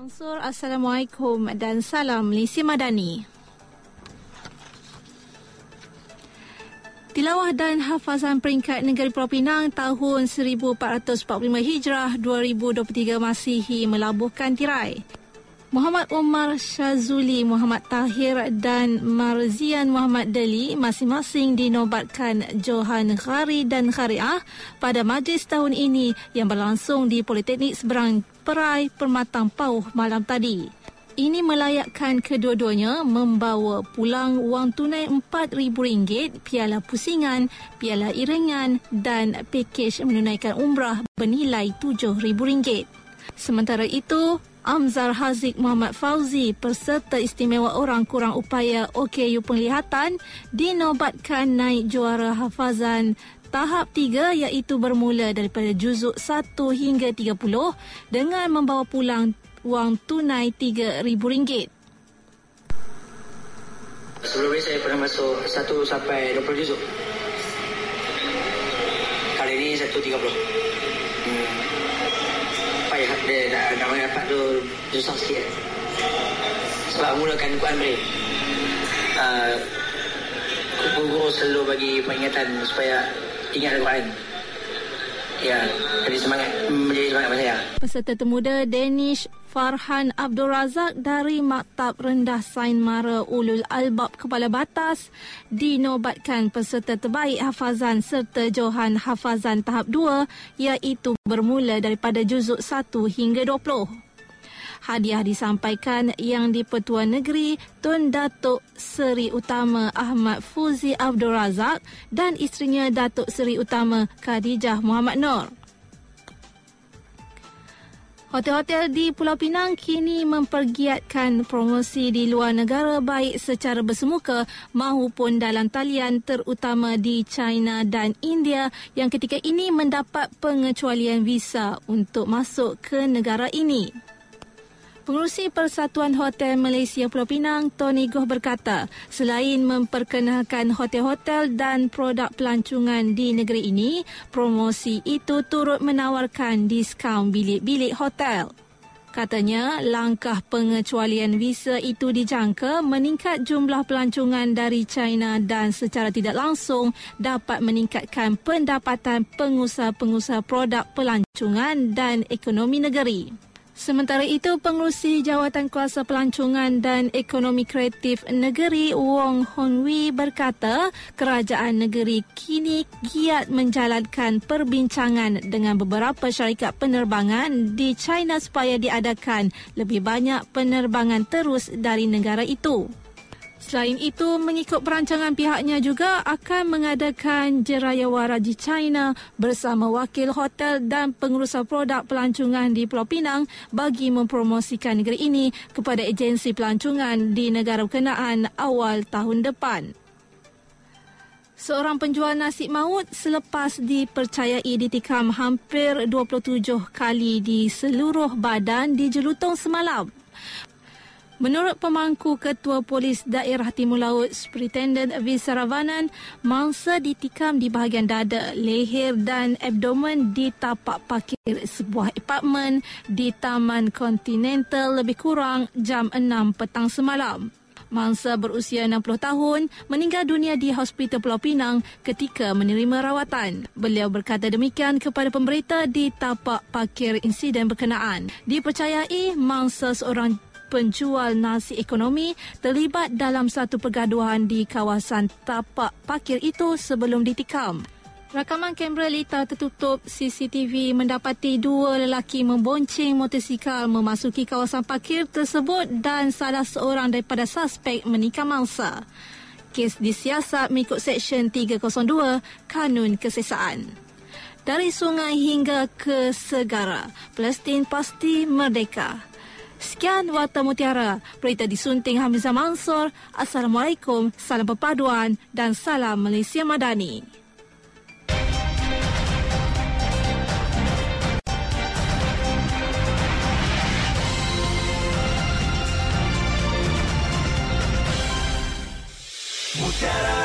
Mansur, Assalamualaikum dan salam Malaysia Madani. Tilawah dan hafazan peringkat negeri Pulau Pinang tahun 1445 Hijrah 2023 Masihi melabuhkan tirai. Muhammad Omar Shazuli Muhammad Tahir dan Marzian Muhammad Deli masing-masing dinobatkan Johan Khari dan Khariah pada majlis tahun ini yang berlangsung di Politeknik Seberang Perai Permatang Pauh malam tadi. Ini melayakkan kedua-duanya membawa pulang wang tunai RM4,000, piala pusingan, piala iringan dan pakej menunaikan umrah bernilai RM7,000. Sementara itu, Amzar Haziq Muhammad Fauzi, peserta istimewa orang kurang upaya OKU Penglihatan, dinobatkan naik juara hafazan tahap 3 iaitu bermula daripada juzuk 1 hingga 30 dengan membawa pulang wang tunai RM3,000. Sebelum ini saya pernah masuk 1 sampai 20 juzuk. Kali ini 1.30 payah dia nak, nak dapat tu susah sikit. Sebab mulakan Quran Beri uh, guru selalu bagi peringatan supaya ingat Al-Quran Ya, jadi semangat menjadi semangat saya. Peserta termuda Danish Farhan Abdul Razak dari Maktab Rendah Sain Mara Ulul Albab Kepala Batas dinobatkan peserta terbaik hafazan serta Johan hafazan tahap 2 iaitu bermula daripada juzuk 1 hingga 20. Hadiah disampaikan yang di-Pertuan Negeri Tun Datuk Seri Utama Ahmad Fuzi Abdul Razak dan isterinya Datuk Seri Utama Khadijah Muhammad Nur. Hotel-hotel di Pulau Pinang kini mempergiatkan promosi di luar negara baik secara bersemuka maupun dalam talian terutama di China dan India yang ketika ini mendapat pengecualian visa untuk masuk ke negara ini. Pengurusi Persatuan Hotel Malaysia Pulau Pinang, Tony Goh berkata, selain memperkenalkan hotel-hotel dan produk pelancongan di negeri ini, promosi itu turut menawarkan diskaun bilik-bilik hotel. Katanya, langkah pengecualian visa itu dijangka meningkat jumlah pelancongan dari China dan secara tidak langsung dapat meningkatkan pendapatan pengusaha-pengusaha produk pelancongan dan ekonomi negeri. Sementara itu, pengurusi Jawatan Kuasa Pelancongan dan Ekonomi Kreatif Negeri Wong Hon Wee berkata kerajaan negeri kini giat menjalankan perbincangan dengan beberapa syarikat penerbangan di China supaya diadakan lebih banyak penerbangan terus dari negara itu. Selain itu, mengikut perancangan pihaknya juga akan mengadakan jerayawara di China bersama wakil hotel dan pengurusan produk pelancongan di Pulau Pinang bagi mempromosikan negeri ini kepada agensi pelancongan di negara berkenaan awal tahun depan. Seorang penjual nasi maut selepas dipercayai ditikam hampir 27 kali di seluruh badan di jelutong semalam. Menurut pemangku Ketua Polis Daerah Timur Laut, Superintendent V. Saravanan, mangsa ditikam di bahagian dada, leher dan abdomen di tapak parkir sebuah apartmen di Taman Continental lebih kurang jam 6 petang semalam. Mangsa berusia 60 tahun meninggal dunia di Hospital Pulau Pinang ketika menerima rawatan. Beliau berkata demikian kepada pemberita di tapak parkir insiden berkenaan. Dipercayai mangsa seorang penjual nasi ekonomi terlibat dalam satu pergaduhan di kawasan tapak parkir itu sebelum ditikam. Rakaman kamera lita tertutup CCTV mendapati dua lelaki membonceng motosikal memasuki kawasan parkir tersebut dan salah seorang daripada suspek menikam mangsa. Kes disiasat mengikut Seksyen 302 Kanun Kesesaan. Dari sungai hingga ke segara, Palestin pasti merdeka. Sekian Warta Mutiara. Berita disunting Hamizah Mansur. Assalamualaikum, salam perpaduan dan salam Malaysia Madani. Mutiara